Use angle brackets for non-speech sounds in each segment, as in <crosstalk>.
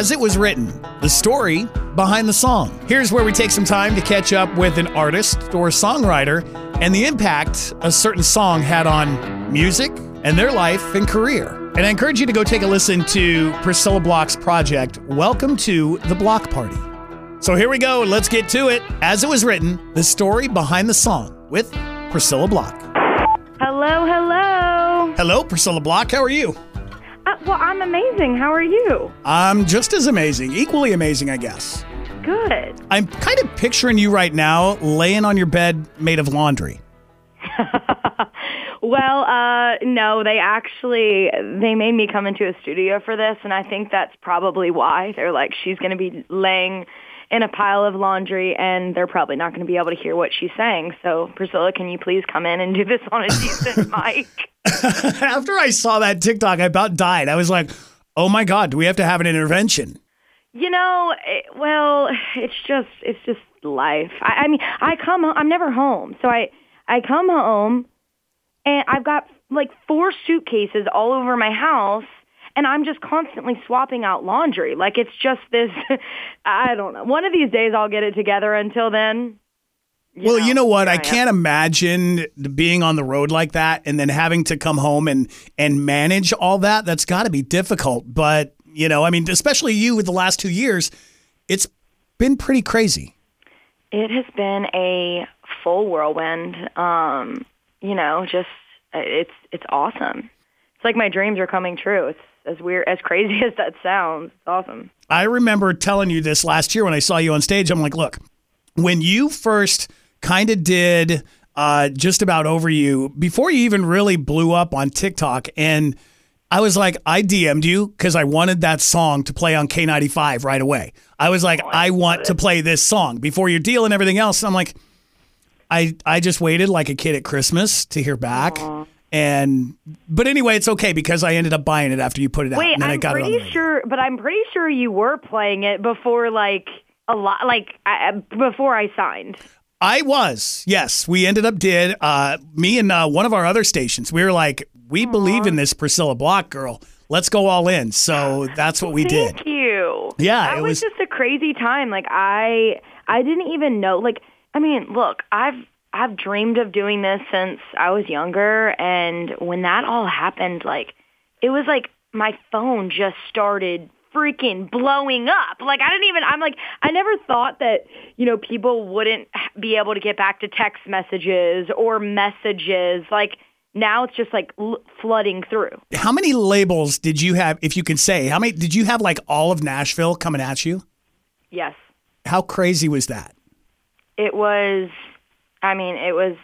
As It Was Written, the story behind the song. Here's where we take some time to catch up with an artist or songwriter and the impact a certain song had on music and their life and career. And I encourage you to go take a listen to Priscilla Block's project, Welcome to the Block Party. So here we go. Let's get to it. As It Was Written, the story behind the song with Priscilla Block. Hello, hello. Hello, Priscilla Block. How are you? Well, I'm amazing. How are you? I'm just as amazing, equally amazing, I guess. Good. I'm kind of picturing you right now laying on your bed made of laundry. <laughs> Well, uh, no, they actually they made me come into a studio for this, and I think that's probably why they're like she's going to be laying in a pile of laundry, and they're probably not going to be able to hear what she's saying. So, Priscilla, can you please come in and do this on a <laughs> decent mic? <laughs> After I saw that TikTok, I about died. I was like, "Oh my god, do we have to have an intervention?" You know, it, well, it's just it's just life. I, I mean, I come home, I'm never home, so I I come home and I've got like four suitcases all over my house and I'm just constantly swapping out laundry. Like it's just this <laughs> I don't know. One of these days I'll get it together until then. you well, know, you know what? here I can't imagine being on the road like that and then having to come home and and manage all that. That's got to be difficult. But, you know, I mean, especially you with the last 2 years, it's been pretty crazy. It has been a full whirlwind. Um, you know, just it's it's awesome. It's like my dreams are coming true. It's as weird as crazy <laughs> as that sounds. It's awesome. I remember telling you this last year when I saw you on stage. I'm like, look, when you first kind of did uh, just about over you, before you even really blew up on TikTok, and I was like, I DM'd you because I wanted that song to play on K95 right away. I was like, I want to play this song before your deal and everything else. And I'm like, I I just waited like a kid at Christmas to hear back. And but anyway, it's okay because I ended up buying it after you put it out. Wait, and then I I'm got it pretty radio. sure, but I'm pretty sure you were playing it before, like a lot, like I, before I signed. I was. Yes, we ended up did. Uh, me and uh, one of our other stations. We were like, we believe in this Priscilla Block girl. Let's go all in. So <gasps> that's what we did. Thank you. Yeah, that it was, was- just a crazy time. Like I, I didn't even know. Like I mean, look, I've I've dreamed of doing this since I was younger, and when that all happened, like it was like my phone just started freaking blowing up. Like I didn't even I'm like I never thought that, you know, people wouldn't be able to get back to text messages or messages. Like now it's just like l- flooding through. How many labels did you have, if you can say? How many did you have? Like all of Nashville coming at you? Yes. How crazy was that? it was I mean, it was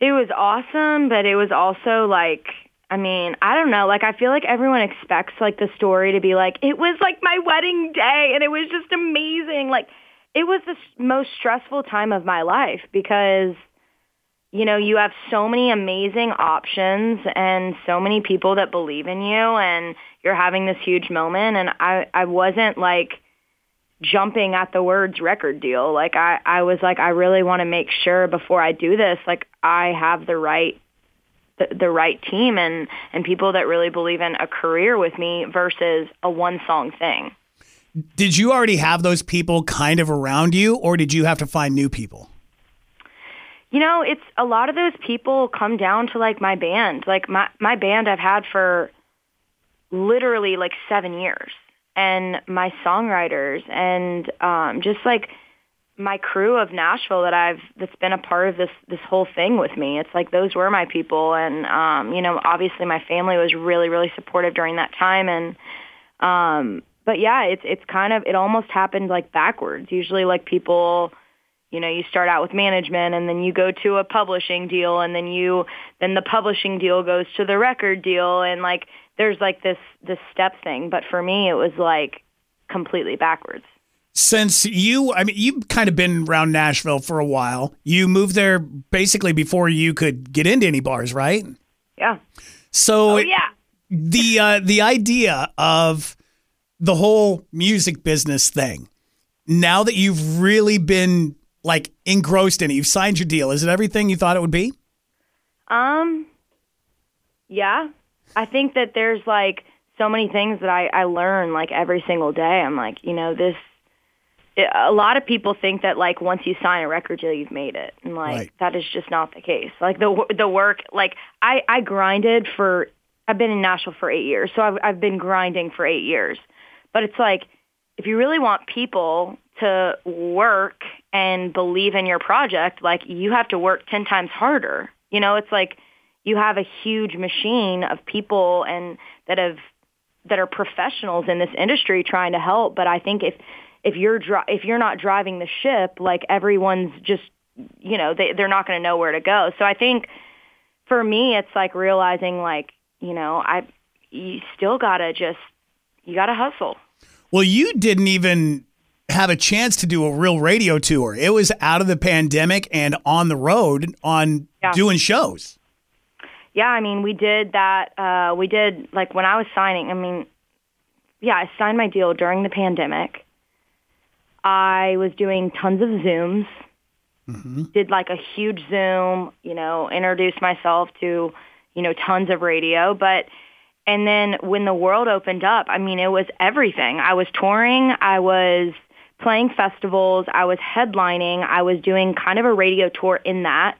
it was awesome, but it was also like I mean, I don't know, like I feel like everyone expects like the story to be like it was like my wedding day and it was just amazing. Like it was the most stressful time of my life because you know, you have so many amazing options and so many people that believe in you and you're having this huge moment and I I wasn't like jumping at the words record deal. Like I, I was like, I really want to make sure before I do this, like I have the right, the, the right team and, and people that really believe in a career with me versus a one song thing. Did you already have those people kind of around you, or did you have to find new people? You know, it's a lot of those people come down to like my band. Like my, my band I've had for literally like seven years and my songwriters and um, just like my crew of Nashville that I've that's been a part of this this whole thing with me. It's like those were my people, and um, you know, obviously my family was really really supportive during that time, and um, but yeah, it's it's kind of it almost happened like backwards. Usually, like people. You know, you start out with management and then you go to a publishing deal and then you then the publishing deal goes to the record deal and like there's like this this step thing, but for me it was like completely backwards. Since you, I mean, you've kind of been around Nashville for a while. You moved there basically before you could get into any bars, right? Yeah. So Oh yeah. the uh, the idea of the whole music business thing. Now that you've really been like engrossed in it, you've signed your deal. Is it everything you thought it would be? Um, yeah, I think that there's like so many things that I I learn like every single day. I'm like, you know, this a lot of people think that like once you sign a record deal you've made it. And like Right. that is just not the case. Like the the work like i i grinded for i've been in nashville for eight years. So i've i've been grinding for eight years. But it's like if you really want people to work and believe in your project like you have to work 10 times harder. You know it's like you have a huge machine of people and that have that are professionals in this industry trying to help but i think if if you're dri- if you're not driving the ship like everyone's just you know they they're not going to know where to go so i think for me it's like realizing like you know i you still got to just you got to hustle Well, you didn't even have a chance to do a real radio tour. It was out of the pandemic and on the road on Yeah. doing shows. Yeah i mean we did that uh we did like when i was signing i mean yeah i signed my deal during the pandemic. I was doing tons of zooms. Did like a huge zoom you know introduced myself to you know tons of radio but and then when the world opened up i mean it was everything. I was touring i was playing festivals i was headlining i was doing kind of a radio tour in that.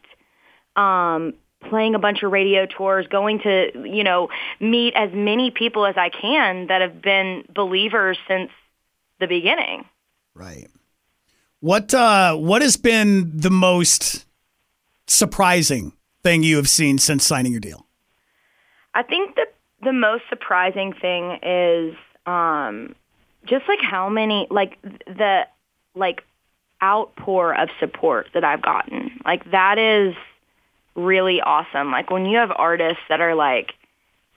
Um playing a bunch of radio tours going to you know meet as many people as i can that have been believers since the beginning Right. What uh what has been the most surprising thing you have seen since signing your deal? I think the the most surprising thing is um just like how many like the like outpour of support that I've gotten. Like that is really awesome. Like when you have artists that are like,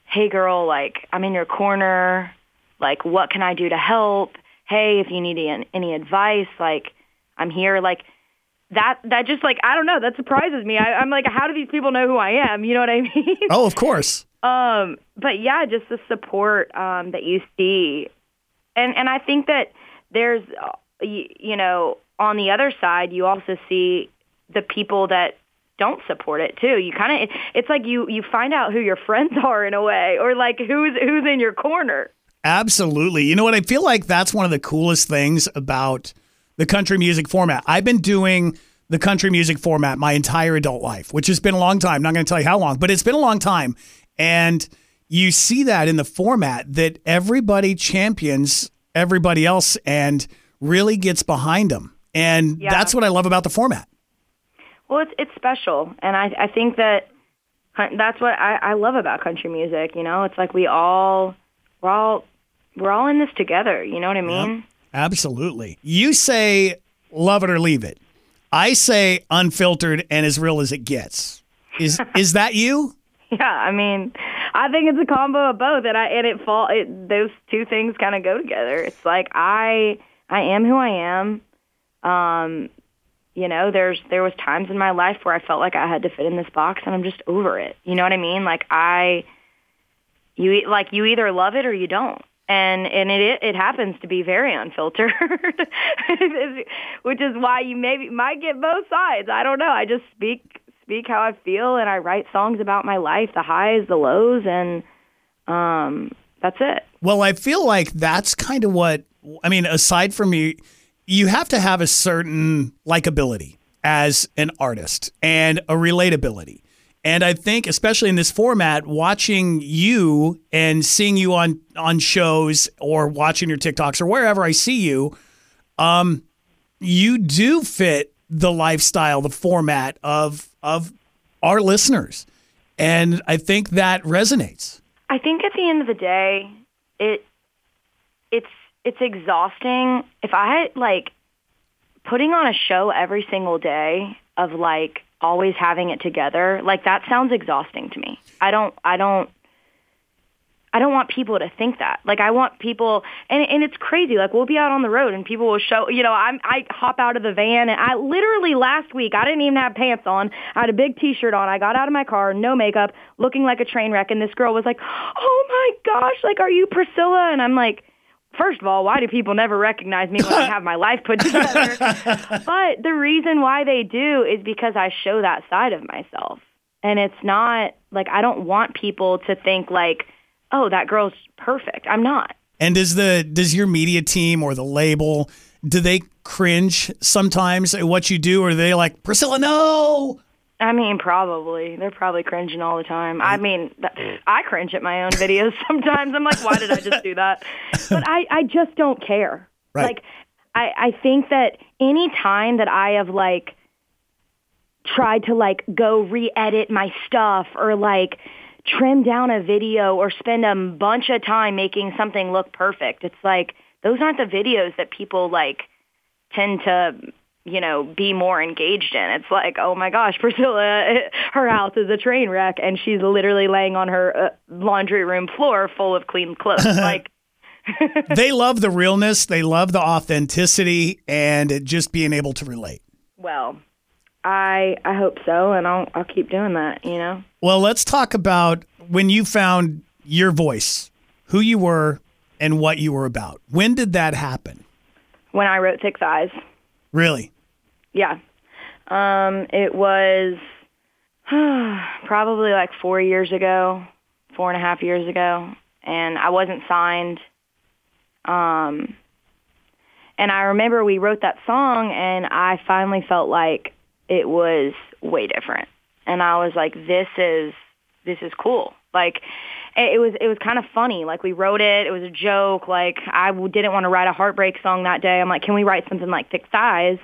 "Hey girl, like I'm in your corner. Like what can I do to help? Hey, if you need any, any advice, like I'm here." Like that that just like I don't know, that surprises me. I, I'm like, how do these people know who I am? You know what I <laughs> mean? Oh, of course. Um, but yeah, just the support um, that you see, and and I think that there's, uh, you, you know, on the other side, you also see the people that don't support it too. You kind of, it's like you you find out who your friends <laughs> are in a way, or like who's who's in your corner. Absolutely. You know what? I feel like that's one of the coolest things about the country music format. I've been doing the country music format my entire adult life, which has been a long time. I'm not going to tell you how long, but it's been a long time. And you see that in the format that everybody champions everybody else and really gets behind them. And Yeah. that's what I love about the format. Well, it's it's special, and I I think that that's what I, I love about country music. You know, it's like we all we're all we're all in this together. You know what I mean? Absolutely. You say love it or leave it. I say unfiltered and as real as it gets. Is <laughs> is that you? Yeah, I mean, I think it's a combo of both, and I and it fall. It, those two things kind of go together. It's like I I am who I am. Um, you know, there's there was times in my life where I felt like I had to fit in this box, and I'm just over it. You know what I mean? Like I, you like you either love it or you don't. And and it it happens to be very unfiltered, <laughs> which is why you maybe might get both sides. I don't know. I just speak speak how I feel, and I write songs about my life, the highs, the lows, and um, that's it. Well, I feel like that's kind of what I mean. Aside from you, you have to have a certain likability as an artist and a relatability. And I think, especially in this format, watching you and seeing you on on shows or watching your TikToks or wherever I see you, um, you do fit the lifestyle, the format of of our listeners, and I think that resonates. I think at the end of the day, it it's it's exhausting. If I had like putting on a show every single day of like always having it together, like that sounds exhausting to me. I don't I don't I don't want people to think that. Like I want people and and it's crazy. Like we'll be out on the road and people will show, you know, I'm I hop out of the van and I literally last week I didn't even have pants on. I had a big t-shirt on. I got out of my car, no makeup, looking like a train wreck and this girl was like, "Oh my gosh, like are you Priscilla?" And I'm like, First of all, why do people never recognize me when I have my life put together? <laughs> but the reason why they do is because I show that side of myself. And it's not like I don't want people to think like oh, that girl's perfect. I'm not. And does the does your media team or the label do they cringe sometimes at what you do, or are they like Priscilla? No. I mean, probably. They're probably cringing all the time. I mm. mean, th- mm. I cringe at my own videos <laughs> sometimes. I'm like, why did I just do that? <laughs> But I, I just don't care. Right. Like, I, I think that any time that I have like tried to like go re-edit my stuff or like trim down a video or spend a bunch of time making something look perfect, it's like those aren't the videos that people like tend to you know, be more engaged in. It's like, oh my gosh, <laughs> Priscilla, her house is a train wreck, and she's literally laying on her uh, laundry room floor full of clean clothes. <laughs> like, <laughs> they love the realness, they love the authenticity, and just being able to relate. Well, I I hope so, and I'll I'll keep doing that. You know. Well, let's talk about when you found your voice, who you were, and what you were about. When did that happen? When I wrote Thick Thighs. Really? Yeah. Um, it was <sighs> probably like four years ago, four and a half years ago, and I wasn't signed. Um, and I remember we wrote that song, and I finally felt like it was way different, and I was like, "This is this is cool." Like it was it was kind of funny. Like we wrote it, it was a joke. Like I didn't want to write a heartbreak song that day. I'm like, can we write something like Thick Thighs?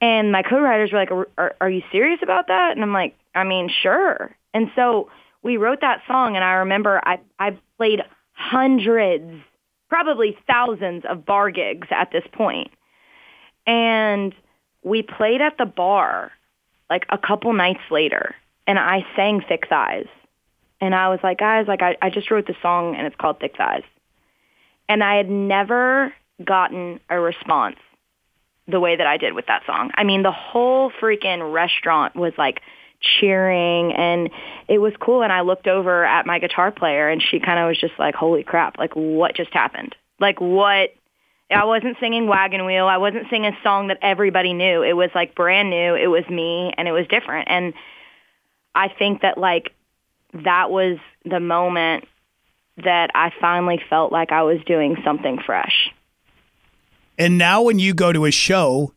And my co-writers were like, are, are, you serious about that? And I'm like, I mean, sure. And so we wrote that song, and I remember I I played hundreds, probably thousands of bar gigs at this point, and we played at the bar like a couple nights later, and I sang Thick Thighs and I was like, guys, like I, I just wrote the song and it's called Thick Thighs. And I had never gotten a response the way that I did with that song. I mean, the whole freaking restaurant was like cheering and it was cool. And I looked over at my guitar player and she kind of was just like, holy crap, like what just happened? Like what? I wasn't singing Wagon Wheel. I wasn't singing a song that everybody knew. It was like brand new. It was me and it was different. And I think that like that was the moment that I finally felt like I was doing something fresh. And now when you go to a show,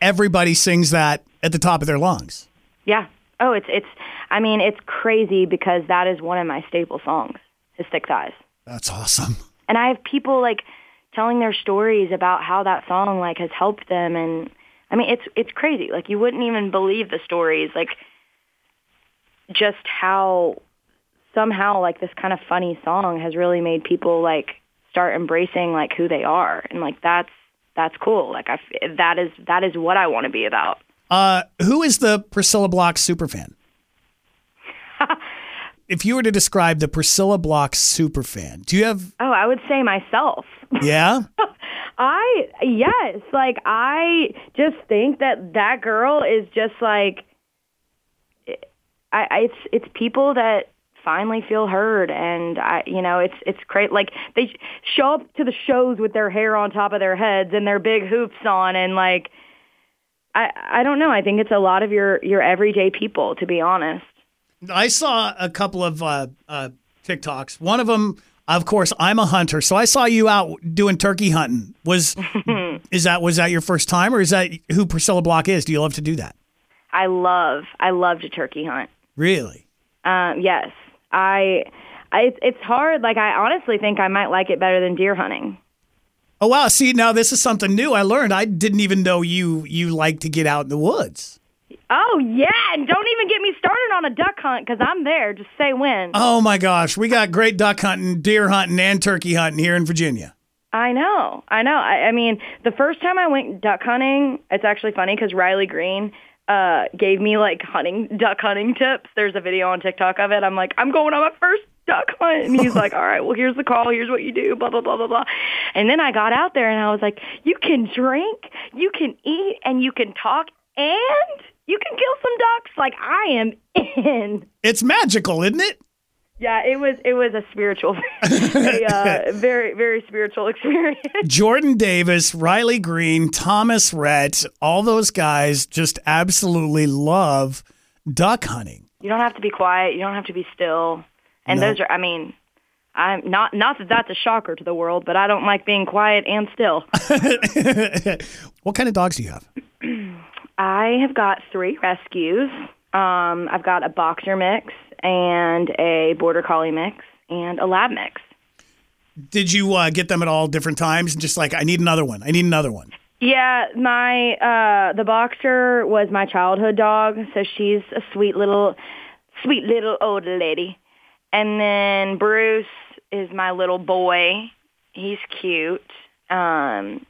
everybody sings that at the top of their lungs. Yeah. Oh, it's it's I mean, it's crazy because that is one of my staple songs, His Thick Thighs. That's awesome. And I have people like telling their stories about how that song like has helped them and I mean, it's it's crazy. Like you wouldn't even believe the stories like just how somehow like this kind of funny song has really made people like start embracing like who they are and like that's that's cool like I that is that is what I want to be about. Uh who is the Priscilla Block superfan? <laughs> if you were to describe the Priscilla Block superfan, do you have Oh, I would say myself. <laughs> Yeah? I yes, like I just think that that girl is just like I, I it's it's people that finally feel heard and I you know it's it's great like they show up to the shows with their hair on top of their heads and their big hoops on and like I I don't know I think it's a lot of your your everyday people to be honest. I saw a couple of uh, uh, TikToks. One of them, of course, I'm a hunter, so I saw you out doing turkey hunting. Was <laughs> is that was that your first time, or is that who Priscilla Block is? Do you love to do that? I love I love to turkey hunt. Really? Um, yes, I, I it's hard. Like I honestly think I might like it better than deer hunting. Oh wow! See, now this is something new I learned. I didn't even know you you like to get out in the woods. Oh yeah, and don't even get me started on a duck hunt because I'm there. Just say when. Oh my gosh, we got great duck hunting, deer hunting, and turkey hunting here in Virginia. I know, I know. I, I mean, the first time I went duck hunting, it's actually funny because Riley Green uh, gave me like hunting duck hunting tips. There's a video on TikTok of it. I'm like, I'm going on my first duck hunt, and he's like, all right, well here's the call, here's what you do, blah blah blah blah blah. And then I got out there and I was like, you can drink, you can eat, and you can talk, and you can kill some ducks. Like I am <laughs> in. It's magical, isn't it? Yeah, it was it was a spiritual, <laughs> a, uh, <laughs> very very spiritual experience. Jordan Davis, Riley Green, Thomas Rhett, all those guys just absolutely love duck hunting. You don't have to be quiet. You don't have to be still. And No. those are, I mean, I'm not not that that's a shocker to the world, but I don't like being quiet and still. <laughs> what kind of dogs do you have? <clears throat> I have got three rescues. Um, I've got a boxer mix and a border collie mix and a lab mix. Did you uh, get them at all different times and just like I need another one? I need another one. Yeah, my uh the boxer was my childhood dog, so she's a sweet little sweet little old lady. And then Bruce is my little boy. He's cute. Um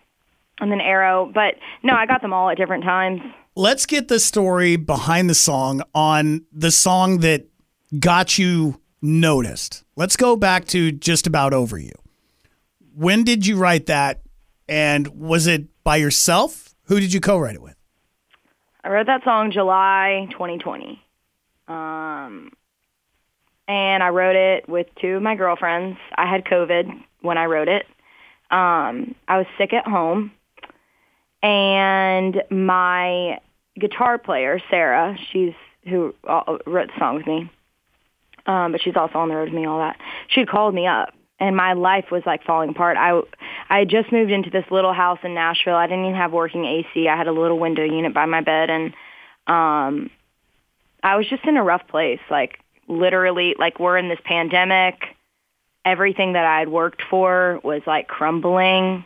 and then Arrow, but no, I got them all at different times. Let's get the story behind the song on the song that got you noticed. Let's go back to just about over you. When did you write that and was it by yourself? Who did you co-write it with? I wrote that song July 2020. Um, and I wrote it with two of my girlfriends. I had COVID when I wrote it. Um, I was sick at home, and my guitar player Sarah, she's who uh, wrote the song with me, um, but she's also on the road with me. All that she called me up, and my life was like falling apart. I I had just moved into this little house in Nashville. I didn't even have working AC. I had a little window unit by my bed, and um, I was just in a rough place. Like literally, like we're in this pandemic. Everything that I had worked for was like crumbling.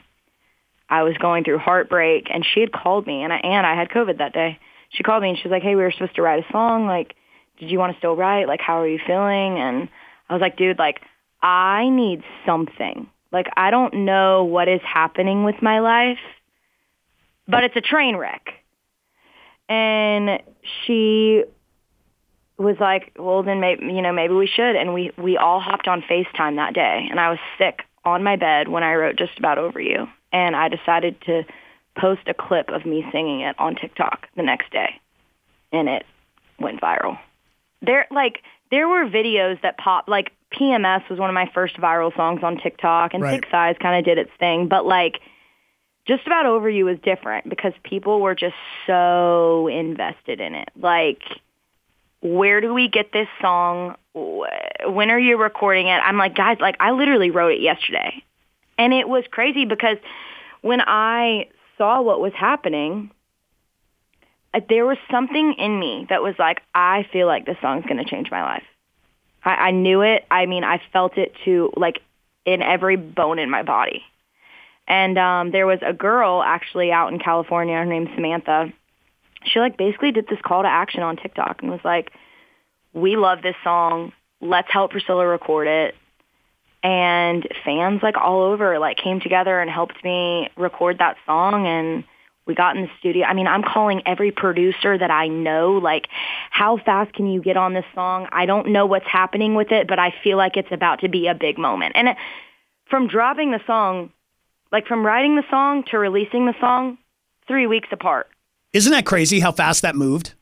I was going through heartbreak, and she had called me, and I and I had COVID that day. She called me and she's like, "Hey, we were supposed to write a song. Like, did you want to still write? Like, how are you feeling?" And I was like, "Dude, like, I need something." Like I don't know what is happening with my life, but it's a train wreck. And she was like, "Well, then maybe you know maybe we should." And we we all hopped on FaceTime that day, and I was sick on my bed when I wrote just about over you, and I decided to post a clip of me singing it on TikTok the next day, and it went viral. There like there were videos that popped like PMS was one of my first viral songs on TikTok, and right. Thick Thighs kind of did its thing. But like, just about over you was different because people were just so invested in it. Like, where do we get this song? When are you recording it? I'm like, guys, like I literally wrote it yesterday, and it was crazy because when I saw what was happening. There was something in me that was like, I feel like this song's going to change my life. I, I knew it. I mean, I felt it too, like in every bone in my body. And um, there was a girl actually out in California. Her name's Samantha. She like basically did this call to action on TikTok and was like, "We love this song. Let's help Priscilla record it." And fans like all over like came together and helped me record that song and we got in the studio. I mean, I'm calling every producer that I know, like, how fast can you get on this song? I don't know what's happening with it, but I feel like it's about to be a big moment. And it, from dropping the song, like from writing the song to releasing the song, three weeks apart. Isn't that crazy how fast that moved?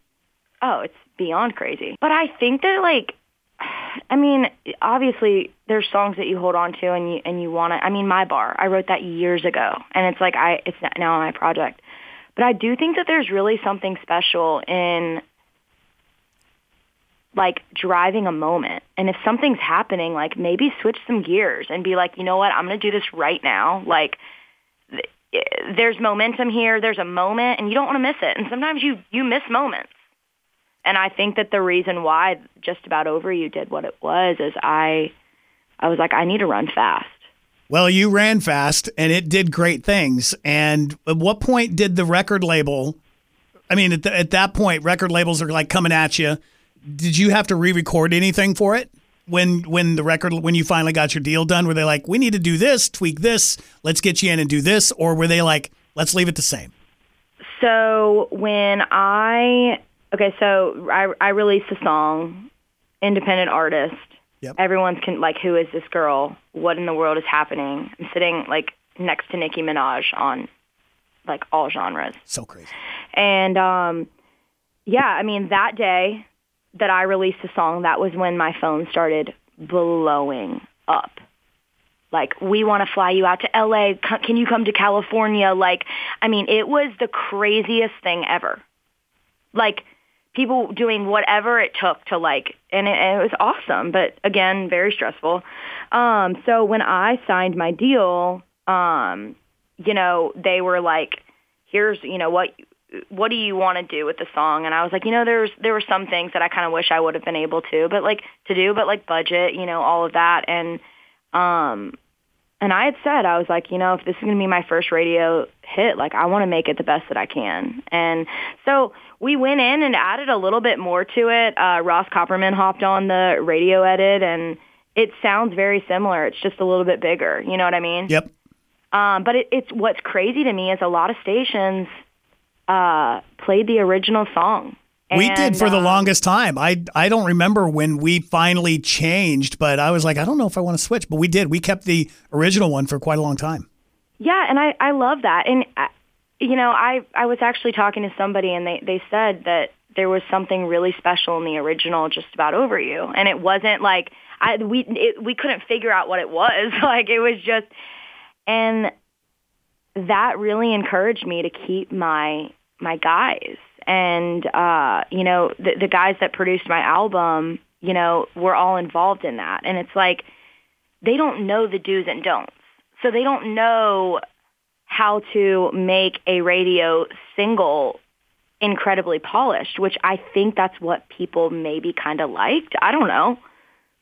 Oh, it's beyond crazy. But I think that like I mean, obviously there's songs that you hold on to and you and you want to I mean, My Bar, I wrote that years ago and it's like I it's now my project. But I do think that there's really something special in like driving a moment. And if something's happening, like maybe switch some gears and be like, you know what, I'm going to do this right now. Like th- eh, there's momentum here, there's a moment and you don't want to miss it. And sometimes you you miss moments. And I think that the reason why just about over you did what it was is I I was like I need to run fast. Well, you ran fast and it did great things. And at what point did the record label? I mean, at, the, at that point, record labels are like coming at you. Did you have to re-record anything for it when when the record when you finally got your deal done? Were they like, we need to do this, tweak this, let's get you in and do this, or were they like, let's leave it the same? So when I okay, so I I released a song, independent artist, Yep. Everyone's can like, who is this girl? What in the world is happening? I'm sitting like next to Nicki Minaj on like all genres. So crazy. And um, yeah, I mean that day that I released the song, that was when my phone started blowing up. Like, we want to fly you out to LA. Can you come to California? Like, I mean, it was the craziest thing ever. Like, people doing whatever it took to like, and it, and it was awesome, but again, very stressful. Um, so when I signed my deal, um, you know, they were like, here's, you know, what, what do you want to do with the song? And I was like, you know, there's, there were some things that I kind of wish I would have been able to, but like to do, but like budget, you know, all of that. And, um, and I had said, I was like, you know, if this is going to be my first radio hit, like I want to make it the best that I can. And so we went in and added a little bit more to it. Uh, Ross Copperman hopped on the radio edit and it sounds very similar. It's just a little bit bigger. You know what I mean? Yep. Um, but it, it's what's crazy to me is a lot of stations uh, played the original song. We did for the um, longest time. I I don't remember when we finally changed, but I was like, I don't know if I want to switch. But we did. We kept the original one for quite a long time. Yeah, and I I love that. And I, you know, I I was actually talking to somebody, and they they said that there was something really special in the original, just about over you, and it wasn't like I we it, we couldn't figure out what it was. <laughs> like it was just, and that really encouraged me to keep my my guys and uh you know the the guys that produced my album you know were all involved in that. And it's like they don't know the do's and don'ts. So they don't know how to make a radio single incredibly polished which i think that's what people maybe kind of liked. I don't know.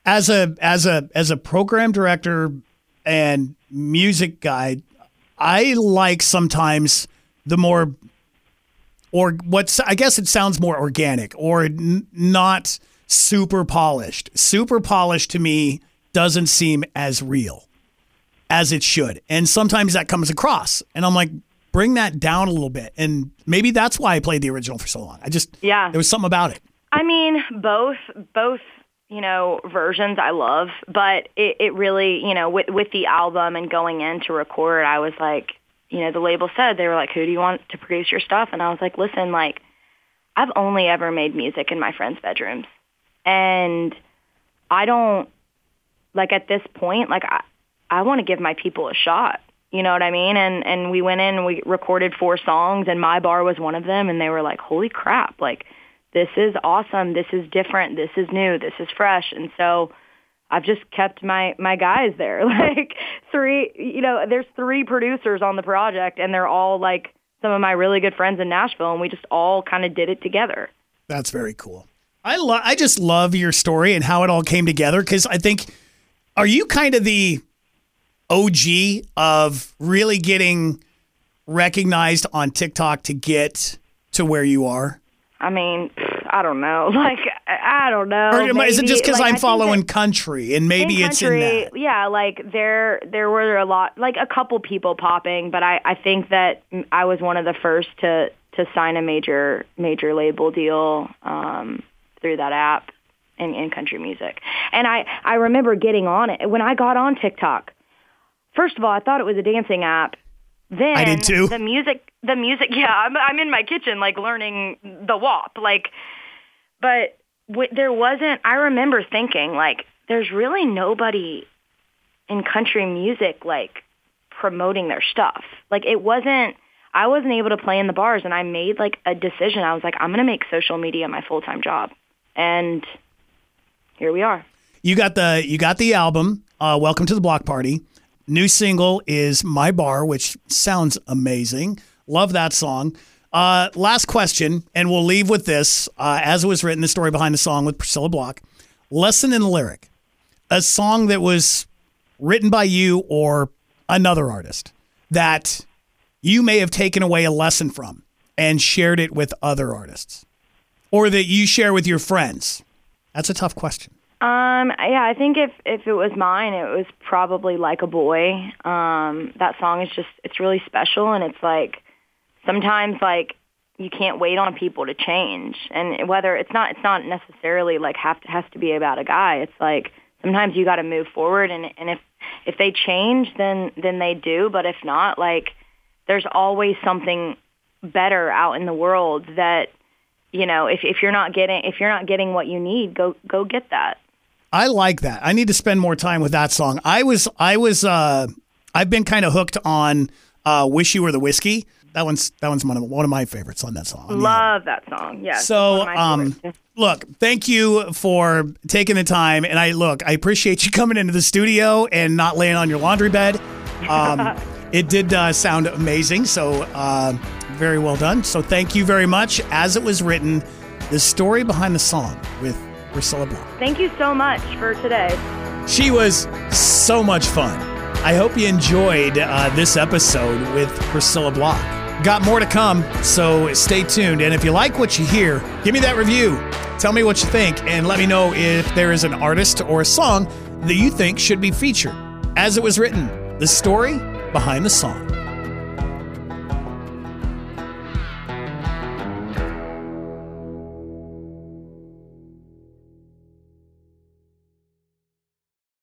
As a as a as a program director and music guy, I like sometimes the more or what's I guess it sounds more organic or n- not super polished. Super polished to me doesn't seem as real as it should. And sometimes that comes across and I'm like bring that down a little bit. And maybe that's why I played the original for so long. I just Yeah. there was something about it. I mean, both both you know versions I love, but it, it really you know with with the album and going in to record, I was like, you know, the label said they were like, who do you want to produce your stuff? And I was like, listen, like I've only ever made music in my friends' bedrooms, and I don't like at this point like I I want to give my people a shot. You know what I mean? And and we went in and we recorded four songs and my bar was one of them and they were like, "Holy crap, like this is awesome. This is different. This is new. This is fresh." And so I've just kept my my guys there. <laughs> Like three, you know, there's three producers on the project and they're all like some of my really good friends in Nashville and we just all kind of did it together. That's very cool. I lo- I just love your story and how it all came together because I think are you kind of the OG of really getting recognized on TikTok to get to where you are? I mean, I don't know. <laughs> Like I don't know. Or I- is it just because like, I'm following that- country and maybe in it's in country, that? Yeah, like there there were a lot, like a couple people popping, but I I think that I was one of the first to to sign a major major label deal um, through that app in, in country music. And I I remember getting on it when I got on TikTok. First of all, I thought it was a dancing app. Then I did too. The music, the music. <laughs> Yeah, I'm, I'm in my kitchen like learning the WAP, like, but w- there wasn't. I remember thinking like, there's really nobody in country music like promoting their stuff. Like it wasn't. I wasn't able to play in the bars, and I made like a decision. I was like, I'm gonna make social media my full time job, and here we are. You got the you got the album. Uh, Welcome to the Block Party. New single is My Bar, which sounds amazing. Love that song. Uh, last question, and we'll leave with this. Uh, as it was written, the story behind the song with Priscilla Block. Lesson in the lyric. A song that was written by you or another artist that you may have taken away a lesson from and shared it with other artists, or that you share with your friends. That's a tough question. Um, yeah, I think if if it was mine, it was probably like a boy. Um, that song is just it's really special, and it's like sometimes like you can't wait on people to change, and whether it's not it's not necessarily like have to has to be about a guy. It's like sometimes you got to move forward, and and if if they change, then then they do. But if not, like there's always something better out in the world that you know if if you're not getting if you're not getting what you need, go go get that. I like that. I need to spend more time with that song. I was I was uh I've been kind of hooked on uh Wish You Were the Whiskey. That one's that one's one of one of my favorites on that song. Love that song. Yeah. So, one of my um, look, thank you for taking the time, and I look, I appreciate you <laughs> coming into the studio and not laying on your laundry bed. Um, <laughs> it did uh, sound amazing, so uh, very well done. So, thank you very much. As it was written, the story behind the song with Priscilla Block. Thank you so much for today. She was so much fun. I hope you enjoyed uh, this episode with Priscilla Block. Got more to come, so stay tuned. And if you like what you hear, give me that review. Tell me what you think, and let me know if there is an artist or a song that you think should be featured. As it was written, the story behind the song.